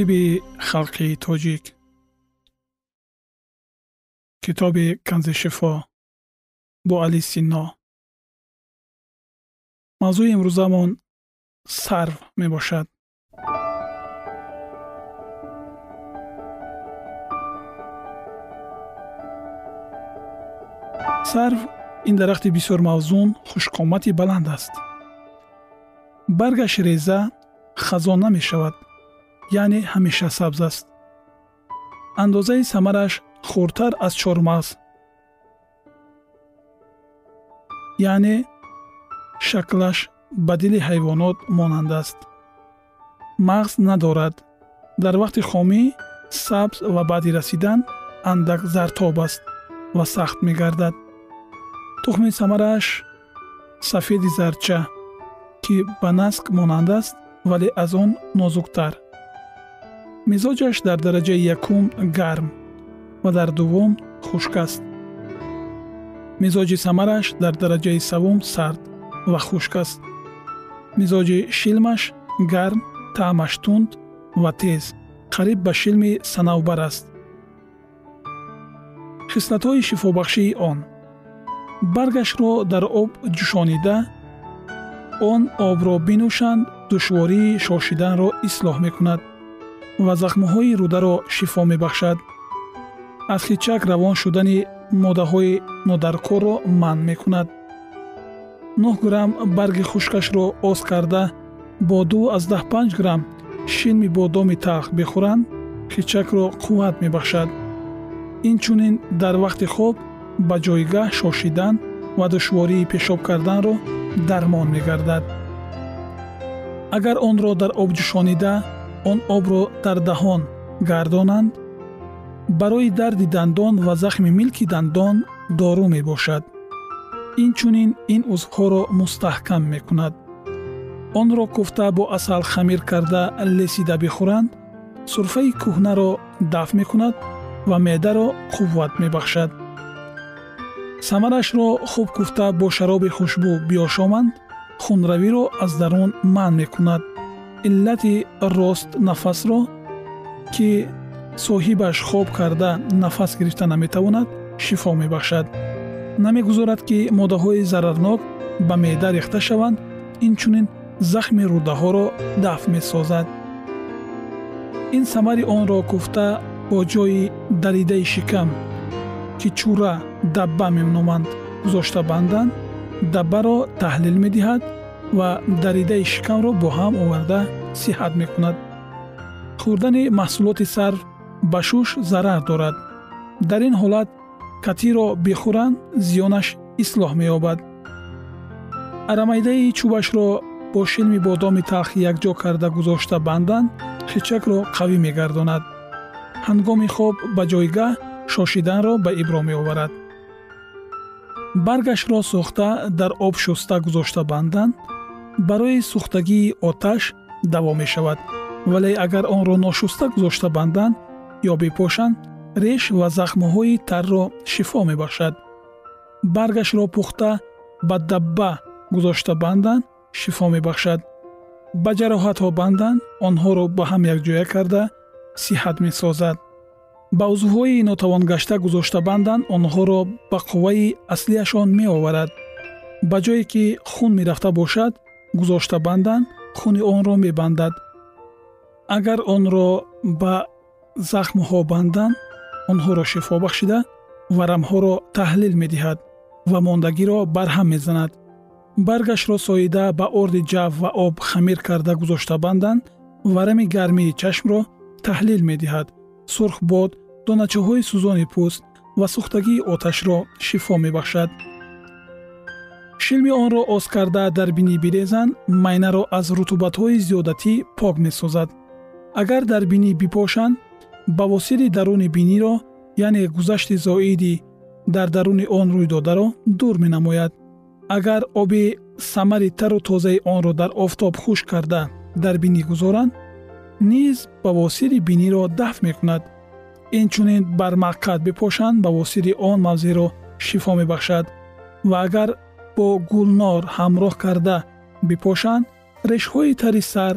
тиби халқи тоҷик китоби канзи шифо бо али сино мавзӯи имрӯзамон сарв мебошад сарв ин дарахти бисёр мавзун хушқомати баланд аст баргаш реза хазон намешавад яъне ҳамеша сабз аст. Андозаи самараш хурдтар аз чормағз яъне шаклаш ба дили ҳайвонот монанд аст. Мағз надорад. Дар вақти хомӣ сабз ва баъди расидан андак зартоб аст ва сахт мегардад. Тухми самараш сафеди зарча ки ба наск монанд аст вале аз он нозуктар мизоҷаш дар дараҷаи якум гарм ва дар дуввум хушк аст. Мизоҷи самараш дар дараҷаи савум сард ва хушк аст. Мизоҷи шилмаш гарм таъмаш тунд ва тез қариб ба шилми санавбар аст. Хислатҳои шифобахшии он. Баргашро дар об ҷӯшонида он обро бинӯшанд душвории шошиданро ислоҳ мекунад ва захмҳои рударо шифо мебахшад. аз хичак равон шудани моддаҳои нодаркорро манъ мекунад. 9 грамм барги хушкашро оз карда бо 25 грамм шилми бодоми талх бихӯранд хичакро қувват мебахшад. инчунин дар вақти хоб ба ҷойгаҳ шошидан ва душвории пешоб карданро дармон мегардад. агар онро дар об ҷӯшонида он обро дар даҳон гардонанд. Барои дарди дандон ва захми милки дандон дору мебошад. Инчунин ин узвҳоро мустаҳкам мекунад. Онро куфта бо асал хамир карда лесида бихӯранд сурфаи кӯҳнаро дафт мекунад ва меъдаро қувват мебахшад. Самарашро хуб куфта бо шароби хушбӯ биёшоманд хунравиро аз дарун манъ мекунад иллати рост нафасро ки соҳибаш хоб карда нафас гирифта наметавонад шифо мебахшад. Намегузорад ки моддаҳои зарарнок ба меъда рехта шаванд инчунин захми рӯдаҳоро дафт месозад. Ин самари онро гуфта бо ҷои даридаи шикам ки чура дабба меноманд гузошта бандан даббаро таҳлил медиҳад ва даридаи шикамро бо ҳам оварда сиҳат мекунад. Хӯрдани маҳсулоти сарв ба шуш зарар дорад. Дар ин ҳолат катиро бихӯранд зиёнаш ислоҳ меёбад. Арамайдаи чӯбашро бо шилми бодоми талхи якҷо карда гузошта бандан хичакро қавӣ мегардонад. Ҳангоми хоб ба ҷойгаҳ шошиданро ба ибро меоварад. Баргашро сӯхта дар об шуста гузошта бандан барои сӯхтагии оташ даво мешавад. Вале агар онро ношуста гузошта банданд ё бипошанд реш ва захмҳои тарро шифо мебахшад. Баргашро пухта ба дабба гузошта банданд шифо мебахшад. Ба ҷароҳатҳо банданд онҳоро ба ҳам якҷоя карда сиҳат месозад. Ба узвҳои нотавонгашта гузошта банданд онҳоро ба қувваи аслиашон меоварад. Ба ҷое ки хун мерафта бошад гузошта банданд хуни онро мебандад. Агар онро ба захмҳо банданд онҳоро шифо бахшида варамҳоро таҳлил медиҳад ва мондагиро барҳам мезанад. Баргашро соида ба орди ҷав ва об хамир карда гузошта банданд варами гармии чашмро таҳлил медиҳад. Сурх бод доначаҳои сӯзони пӯст ва сӯхтагии оташро шифо мебахшад шилми онро оз карда дар бинӣ бирезанд майнаро аз рутубатҳои зиёдатӣ пок месозад. Агар дар бинӣ бипошанд бавосири даруни биниро яъне гузашти зоиди дар даруни он рӯйдодаро дур менамояд. Агар оби самари тару тозаи онро дар офтоб хушк карда дар бинӣ гузоранд низ бавосири биниро дафт мекунад. Инчунин бар маққат бипошанд бавосири он мавзеъро шифо мебахшад. Ва агар бо гулнор ҳамроҳ карда бипошанд решҳои тари сар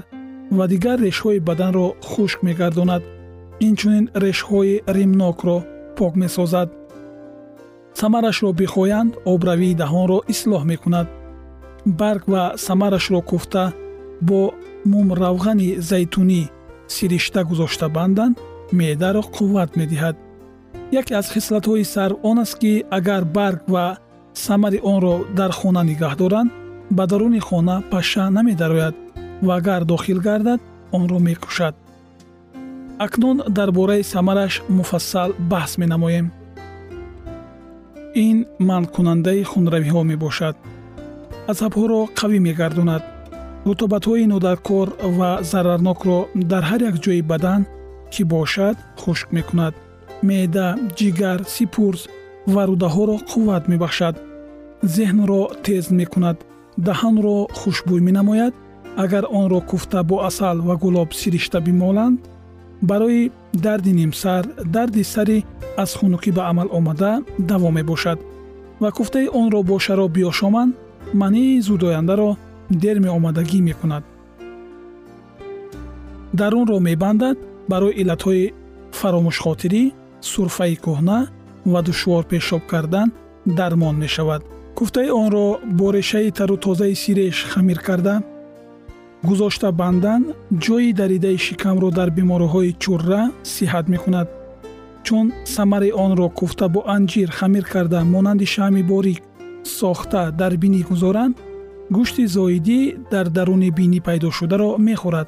ва дигар решҳои баданро хушк мегардонад. Инчунин решҳои римнокро пок месозад. Самарашро бихоянд обравии даҳонро ислоҳ мекунад. Барг ва самарашро куфта бо мумравғани зайтунӣ сиришта гузошта банданд меъдаро қувват медиҳад. Яке аз хислатҳои сарв он аст ки агар барг ва самари онро дар хона нигоҳ доранд ба даруни хона паша намедарояд ва агар дохил гардад онро мекушад. Акнун дар бораи самараш муфассал баҳс менамоем. Ин манъкунандаи хунравиҳо мебошад. Азабҳоро қавӣ мегардонад. Рутубатҳои нодаркор ва зарарнокро дар ҳар як ҷои бадан ки бошад хушк мекунад. Меъда ҷигар сипурс ва рӯдаҳоро қувват мебахшад. Зеҳнро тез мекунад. Даҳанро хушбӯй менамояд. Агар онро куфта бо асал ва гулоб сиришта бимоланд барои дарди нимсар дарди сарӣ аз хунукӣ ба амал омада даво мебошад. Ва куфтаи онро бо шароб биёшоманд маънии зудояндаро дер меомадагӣ мекунад. Дарунро мебандад барои иллатҳои фаромӯшхотирӣ сурфаи кӯҳна ва душвор пешоб кардан дармон мешавад. Куфтаи онро бо решаи тару тозаи сиреш хамир карда гузошта бандан ҷои даридаи шикамро дар бемориҳои чурра сиҳат мекунад. Чун самари онро куфта бо анҷир хамир карда монанди шаъми борик сохта дар бинӣ гузоранд гӯшти зоидӣ дар даруни бинӣ пайдошударо мехӯрад.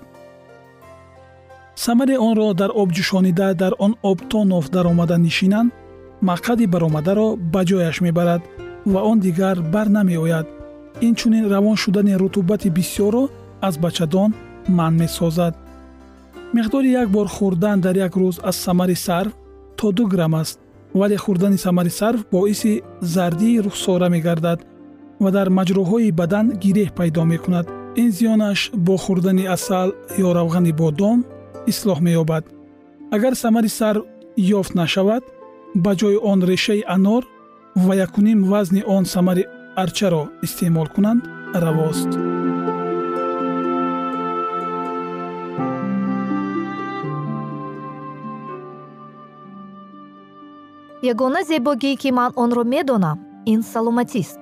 Самари онро дар об ҷӯшонида дар он об то ноф даромада нишинанд мақъади баромадаро ба ҷояш мебарад ва он дигар бар намеояд инчунин равон шудани рутубати бисёрро аз бачадон манъ месозад. Миқдори як бор хӯрдан дар як рӯз аз самари сарв то ду грамм аст вале хӯрдани самари сарв боиси зардии рухсора мегардад ва дар маҷрӯҳои бадан гиреҳ пайдо мекунад. Ин зиёнаш бо хӯрдани асал ё равғани бодом ислоҳ меёбад. Агар самари сарв ёфт нашавад ба ҷои он решаи анор ва якуним вазни он самари арчаро истеъмол кунанд равост. Ягона зебогие ки ман онро медонам ин саломатист.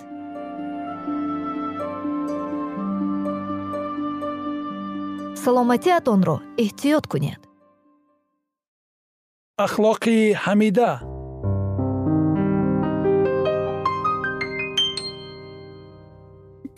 Саломатиатонро эҳтиёт кунед. Ахлоқи ҳамида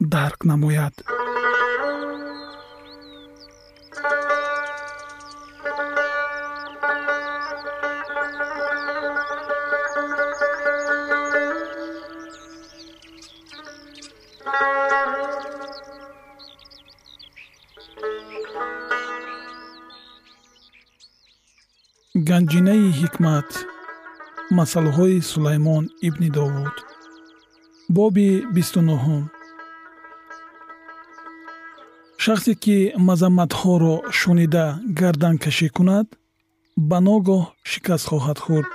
дарк намояд. Ганҷинаи ҳикмат масъалаҳои сулаймон ибни довуд боби бисту нуҳум шахсе ки мазамматҳоро шунида гарданкашӣ кунад ба ногоҳ шикаст хоҳад хӯрд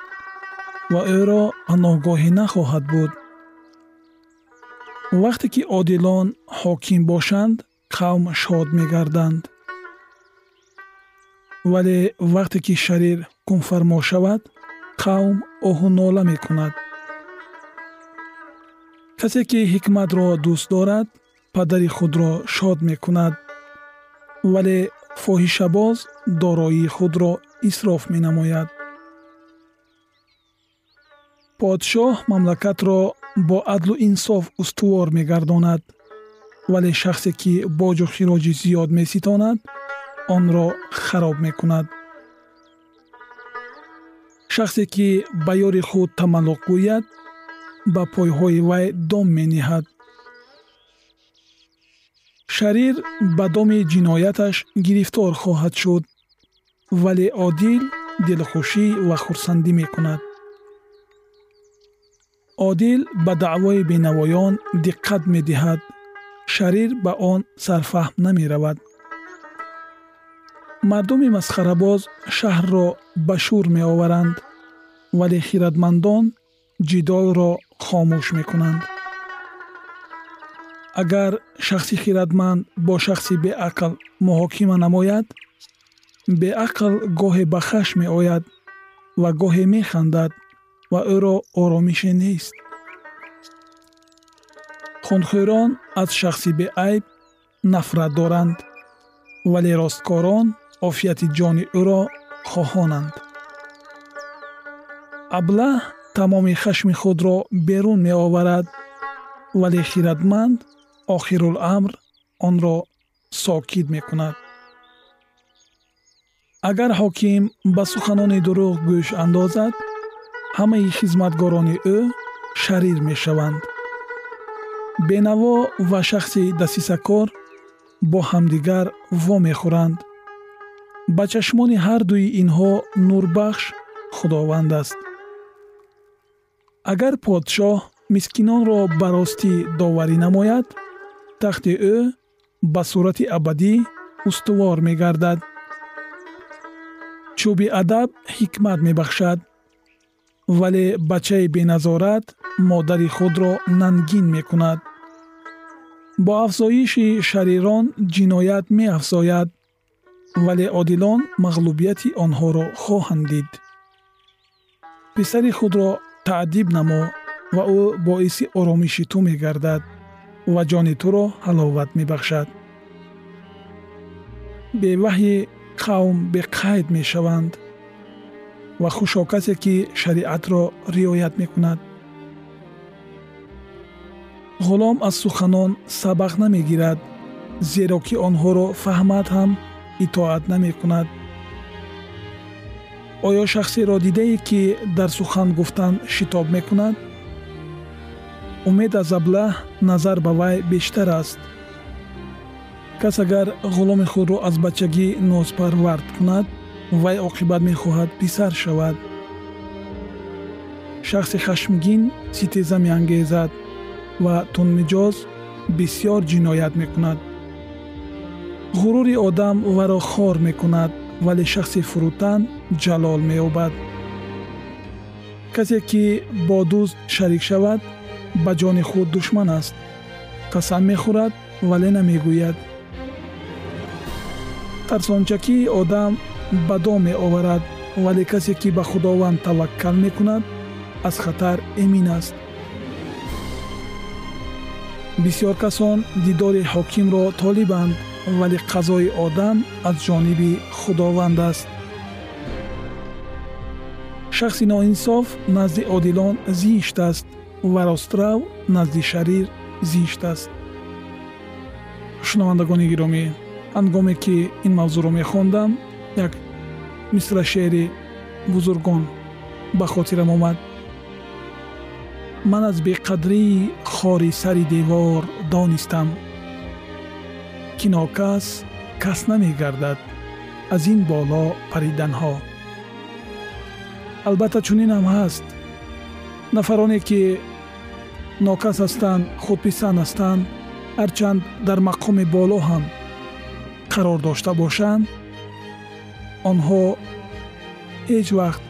ва ӯро паноҳгоҳӣ нахоҳад буд. Вақте ки одилон ҳоким бошанд қавм шод мегарданд. Вале вақте ки шарир ҳукмфармо шавад қавм оҳунола мекунад. Касе ки ҳикматро дӯст дорад падари худро шод мекунад вале фоҳишабоз дороии худро исроф менамояд. подшоҳ мамлакатро бо адлу инсоф устувор мегардонад вале шахсе ки боҷу хироҷи зиёд меситонад онро хароб мекунад. шахсе ки ба ёри худ тамаллуқ гӯяд ба пойҳои вай дом мениҳад шарир ба доми ҷинояташ гирифтор хоҳад шуд вале одил дилхушӣ ва хурсандӣ мекунад одил ба даъвои бенавоён диққат медиҳад шарир ба он сарфаҳм намеравад мардуми масхарабоз шаҳрро ба шӯр меоваранд вале хиратмандон ҷидолро хомӯш мекунанд агар шахси хиратманд бо шахси беақл муҳокима намояд беақл гоҳе ба хашм меояд ва гоҳе механдад ва ӯро оромише нест. Хунхӯрон аз шахси беайб нафрат доранд вале росткорон офияти ҷони ӯро хоҳонанд. Аблаҳ тамоми хашми худро берун меоварад вале хиратманд охируламр онро сокит мекунад. Агар ҳоким ба суханони дурӯғ гӯш андозад ҳамаи хизматгорони ӯ шарир мешаванд. Бенаво ва шахси дастисакор бо ҳамдигар вомехӯранд. Ба чашмони ҳардуи инҳо нурбахш худованд аст. Агар подшоҳ мискинонро ба ростӣ доварӣ намояд тахти ӯ ба сурати абадӣ устувор мегардад. Чӯби адаб ҳикмат мебахшад вале бачаи беназорат модари худро нангин мекунад. Бо афзоиши шарирон ҷиноят меафзояд вале одилон мағлубияти онҳоро хоҳанд дид. Писари худро таъдиб намо ва ӯ боиси оромиши ту мегардад ва ҷони туро ҳаловат мебахшад. Беваҳйи қавм беқайд мешаванд ва хушо касе ки шариатро риоят мекунад. Ғулом аз суханон сабақ намегирад зеро ки онҳоро фаҳмад ҳам итоат намекунад. Оё шахсеро дидае ки дар сухан гуфтан шитоб мекунад умед аз аблаҳ назар ба вай бештар аст. Кас агар ғуломи худро аз бачагӣ нозпарвард кунад вай оқибат мехоҳад писар шавад. Шахси хашмгин ситеза меангезад ва тундмиҷоз бисьёр ҷиноят мекунад. Ғурури одам варо хор мекунад вале шахси фурӯтан ҷалол меёбад. Касе ки бо дӯст шарик шавад ба ҷони худ душман аст. Қасам мехӯрад вале намегӯяд. Тарсончакии одам ба дом меоварад вале касе ки ба худованд таваккал мекунад аз хатар эмин аст. Бисьёр касон дидори ҳокимро толибанд вале қазои одам аз ҷониби худованд аст. Шахси ноинсоф назди одилон зишт аст ва рострав назди шарир зишт аст. Шунавандагони гиромӣ ҳангоме ки ин мавзӯъро мехондам як мисра шеъри бузургон ба хотирам омад. Ман аз беқадрии хори сари девор донистам ки нокас кас намегардад аз ин боло париданҳо албатта чунинам ҳаст. Нафароне ки нокас ҳастанд худписанд ҳастанд ҳарчанд дар мақоми боло ҳам қарор дошта бошанд. Онҳо ҳеҷ вақт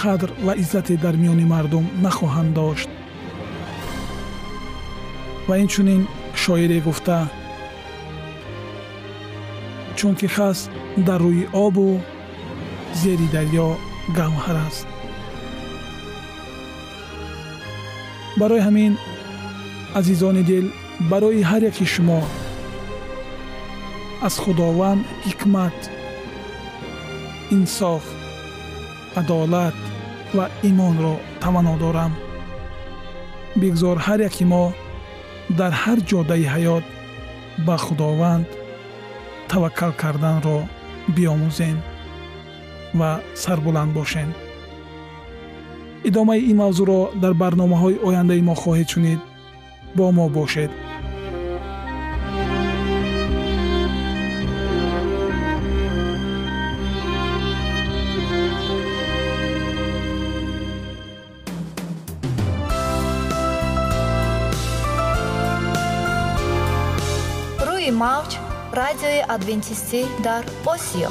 қадр ва иззате дар миёни мардум нахоҳанд дошт. Ва инчунин шоире гуфта чунки хас дар рӯи обу зери дарьё гавҳар аст барои ҳамин азизони дил барои ҳар яки шумо. Аз худованд ҳикмат инсоф адолат ва имонро таманно дорам. Бигзор ҳар яки мо дар ҳар ҷодаи ҳаёт ба худованд таваккал карданро биомӯзем ва сарбуланд бошем идомаи ин мавзӯъро дар барномаҳои ояндаи мо хоҳед шунид. Бо мо бошед. Рӯи мавҷ радиои адвентистӣ дар осиё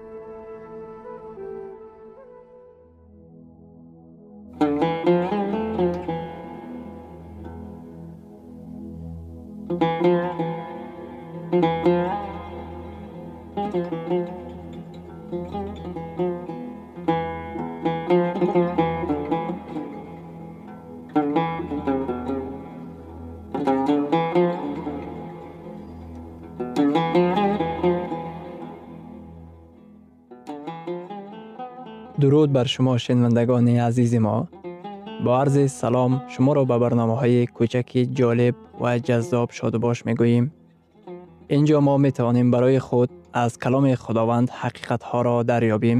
дуруд бар шумо шунавандагони азизи мо бо арзи салом шуморо ба барномаҳои кӯчаки ҷолиб ва ҷаззоб шодубош мегӯем ин ҷо мо метавонем барои худ аз каломи худованд ҳақиқатҳоро дарёбем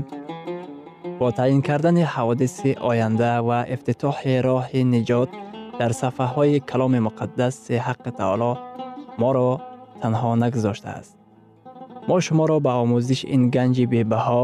бо таъин кардани ҳаводиси оянда ва ифтитоҳи роҳи niҷот дар сафҳаҳои каломи муқаддаси ҳаққи таоло моро танҳо нагузоштааст мо шуморо ба омӯзиш ин ганҷи бебаҳо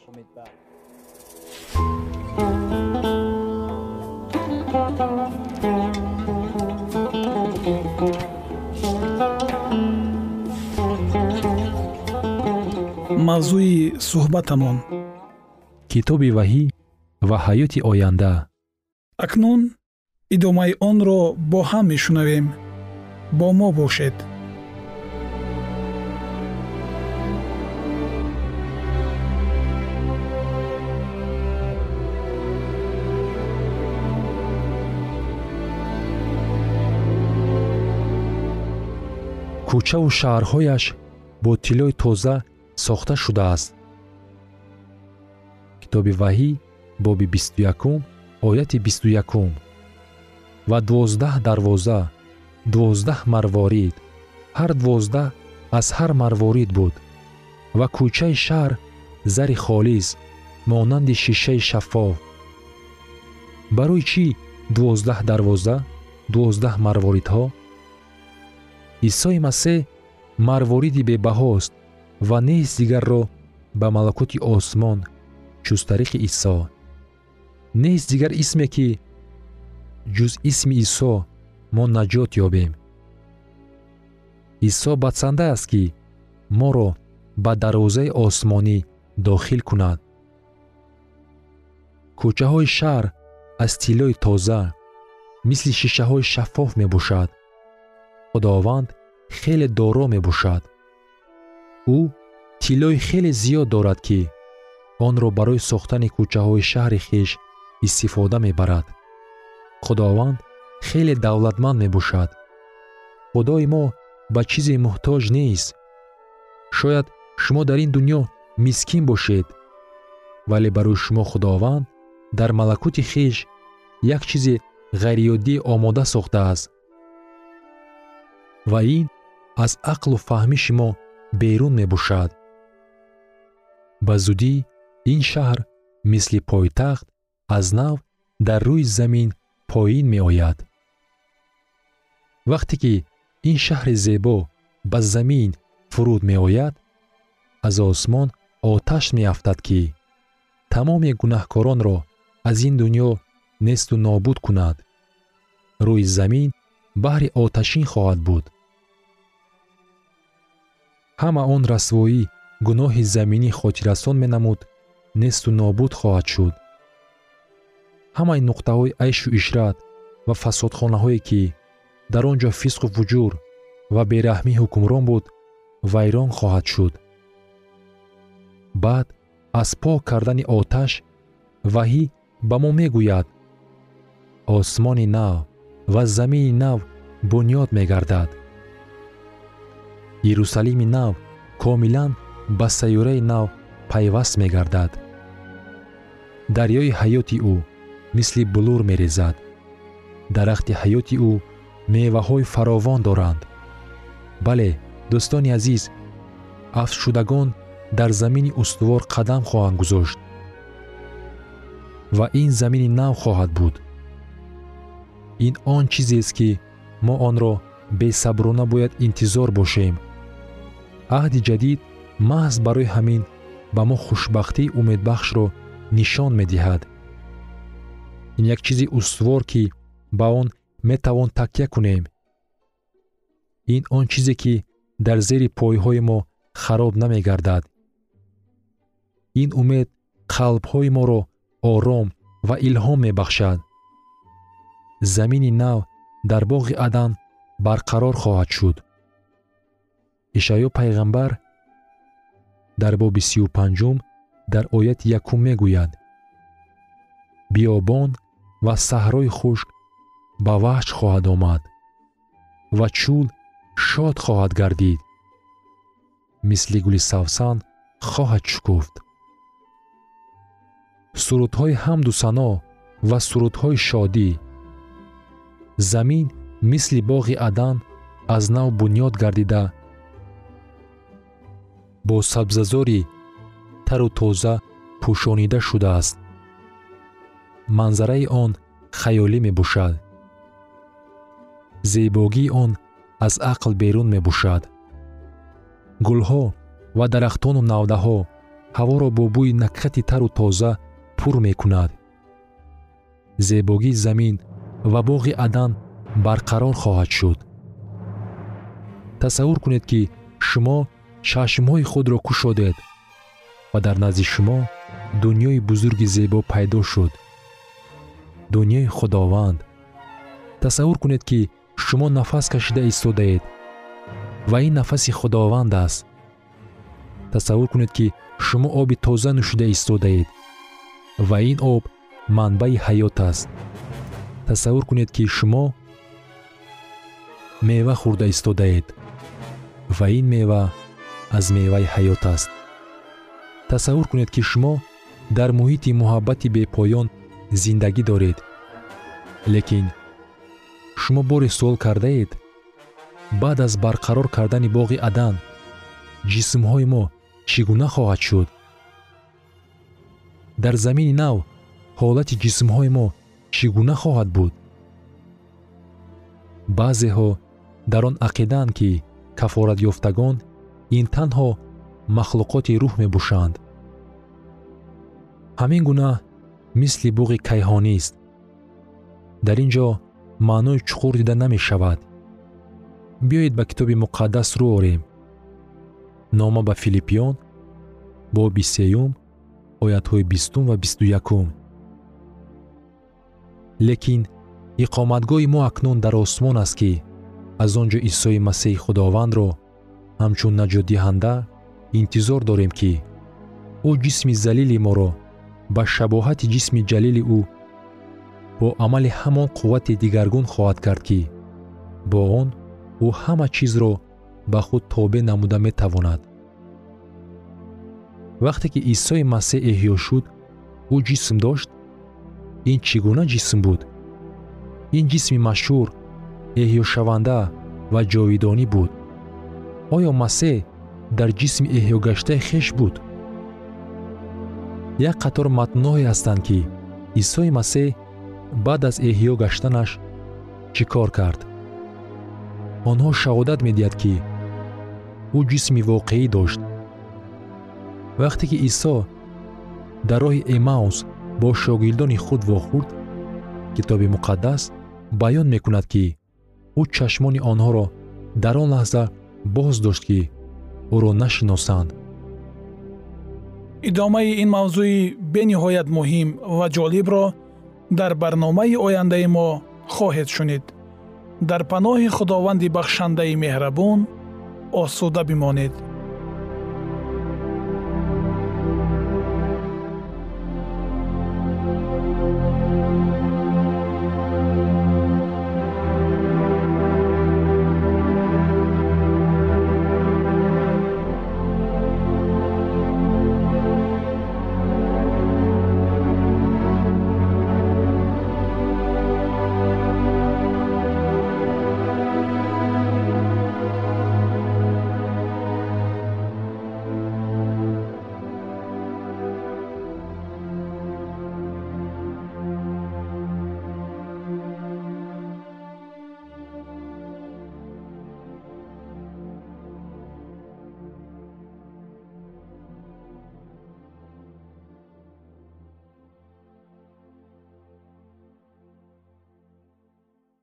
мавзӯи суҳбатамон. Китоби ваҳӣ ва ҳаёти оянда. Акнун идомаи онро бо ҳам мешунавем. Бо мо бошед. Кӯчаву шаҳрҳояш бо тиллои тоза сохта шудааст. Китоби ваҳӣ боби бисту якум ояти бисту якум ва дувоздаҳ дарвоза дувоздаҳ марворид. Ҳар дувоздаҳ аз ҳар марворид буд ва кӯчаи шаҳр зари холис монанди шишаи шаффоф барои чӣ дувоздаҳ дарвоза дувоздаҳ марворидҳо? Исои масеҳ марвориди бебаҳост ва нест дигарро ба малакути осмон чуз тариқи исо нест дигар исме ки ҷуз исми исо мо наҷот ёбем. Исо бадсанда аст ки моро ба дарвозаи осмонӣ дохил кунад. Кӯчаҳои шаҳр аз тиллои тоза мисли шишаҳои шаффоф мебошад. Худованд хеле доро мебошад ӯ тиллои хеле зиёд дорад ки онро барои сохтани кӯчаҳои шаҳри хиш истифода мебарад. Худованд хеле давлатманд мебошад. Худои мо ба чизе муҳтоҷ нест. Шояд шумо дар ин дуньё мискин бошед вале барои шумо худованд дар малакути хиш як чизи ғайриёддӣ омода сохтааст. Ва ин аз ақлу фаҳмиши мо берун мебошад. Ба зудӣ ин шаҳр мисли пойтахт аз нав дар рӯи замин поин меояд. Вақте ки ин шаҳри зебо ба замин фуруд меояд аз осмон оташ меафтад ки тамоми гунаҳкоронро аз ин дуньё несту нобуд кунад. Рӯи замин баҳри оташин хоҳад буд ҳама он расвоӣ гуноҳи заминӣ хотиррасон менамуд несту нобуд хоҳад шуд. ҳамаи нуқтаҳои айшу ишрат ва фасодхонаҳое ки дар он ҷо фисқу вуҷур ва бераҳмӣ ҳукмрон буд вайрон хоҳад шуд. Баъд аз пок кардани оташ ваҳӣ ба мо мегӯяд. Осмони нав ва замини нав бунёд мегардад иерусалими нав комилан ба сайёраи нав пайваст мегардад. Дарёи ҳаёти ӯ мисли булур мерезад. Дарахти ҳаёти ӯ меваҳои фаровон доранд. Бале дӯстони азиз афзшудагон дар замини устувор қадам хоҳанд гузошт. Ва ин замини нав хоҳад буд. Ин он чизест ки мо онро бесаброна бояд интизор бошем аҳди ҷадид маҳз барои ҳамин ба мо хушбахтии умедбахшро нишон медиҳад. Ин як чизи устувор ки ба он метавон такя кунем. Ин он чизе ки дар зери пойҳои мо хароб намегардад. Ин умед қалбҳои моро ором ва илҳом мебахшад. Замини нав дар боғи адан барқарор хоҳад шуд ишаъё пайғамбар дар боби сию панҷум дар ояти якум мегӯяд. Биёбон ва саҳрои хушк ба ваҷ хоҳад омад ва чӯл шод хоҳад гардид. Мисли гули савсан хоҳад шукуфт сурудҳои ҳамду сано ва сурудҳои шодӣ. Замин мисли боғи адан аз нав бунёд гардида бо сабзазори тару тоза пӯшонида шудааст. Манзараи он хаёлӣ мебошад. Зебогии он аз ақл берун мебошад. Гулҳо ва дарахтону навдаҳо ҳаворо бо бӯи накхати тару тоза пур мекунад. Зебогии замин ва боғи адан барқарор хоҳад шуд. Тасаввур кунед ки шумо чашмҳои худро кушодед ва дар назди шумо дуньёи бузурги зебо пайдо шуд. Дуньёи худованд. Тасаввур кунед ки шумо нафас кашида истодаед ва ин нафаси худованд аст. Тасаввур кунед ки шумо оби тоза нӯшида истодаед ва ин об манбаи ҳаёт аст. Тасаввур кунед ки шумо мева хӯрда истодаед ва ин мева аз меваи ҳаёт аст. Тасаввур кунед ки шумо дар муҳити муҳаббати бепоён зиндагӣ доред. Лекин шумо боре суол кардаед? Баъд аз барқарор кардани боғи адан ҷисмҳои мо чӣ гуна хоҳад шуд? Дар замини нав ҳолати ҷисмҳои мо чӣ гуна хоҳад буд? Баъзеҳо дар он ақидаанд ки кафоратёфтагон ин танҳо махлуқоти рӯҳ мебошанд. Ҳамин гуна мисли буғи кайҳонист дар ин ҷо маънои чуқур дида намешавад. Биёед ба китоби муқаддас рӯ орем. Нома ба филиппиён боби сеюм оятҳои бистум ва бисту якум. Лекин иқоматгоҳи мо акнун дар осмон аст ки аз он ҷо исои масеҳи худовандро ҳамчун наҷотдиҳанда интизор дорем ки ӯ ҷисми залили моро ба шабоҳати ҷисми ҷалили ӯ бо амали ҳамон қуввати дигаргун хоҳад кард ки бо он ӯ ҳама чизро ба худ тобе намуда метавонад. Вақте ки исои масеҳ эҳьё шуд ӯ ҷисм дошт ин чӣ гуна ҷисм буд? Ин ҷисми машҳур эҳьёшаванда ва ҷовидонӣ буд оё масеҳ дар ҷисми эҳьёгаштаи хеш буд. Як қатор матнҳое ҳастанд ки исои масеҳ баъд аз эҳьё гаштанаш чӣ кор кард. Онҳо шаҳодат медиҳад ки ӯ ҷисми воқеӣ дошт. Вақте ки исо дар роҳи эмаус бо шогирдони худ вохӯрд китоби муқаддас баён мекунад ки ӯ чашмони онҳоро дар он лаҳза боз дошт ки ӯро нашиносанд. Идомаи ин мавзӯи бениҳоят муҳим ва ҷолибро дар барномаи ояндаи мо хоҳед шунид. Дар паноҳи худованди бахшандаи меҳрабон осуда бимонед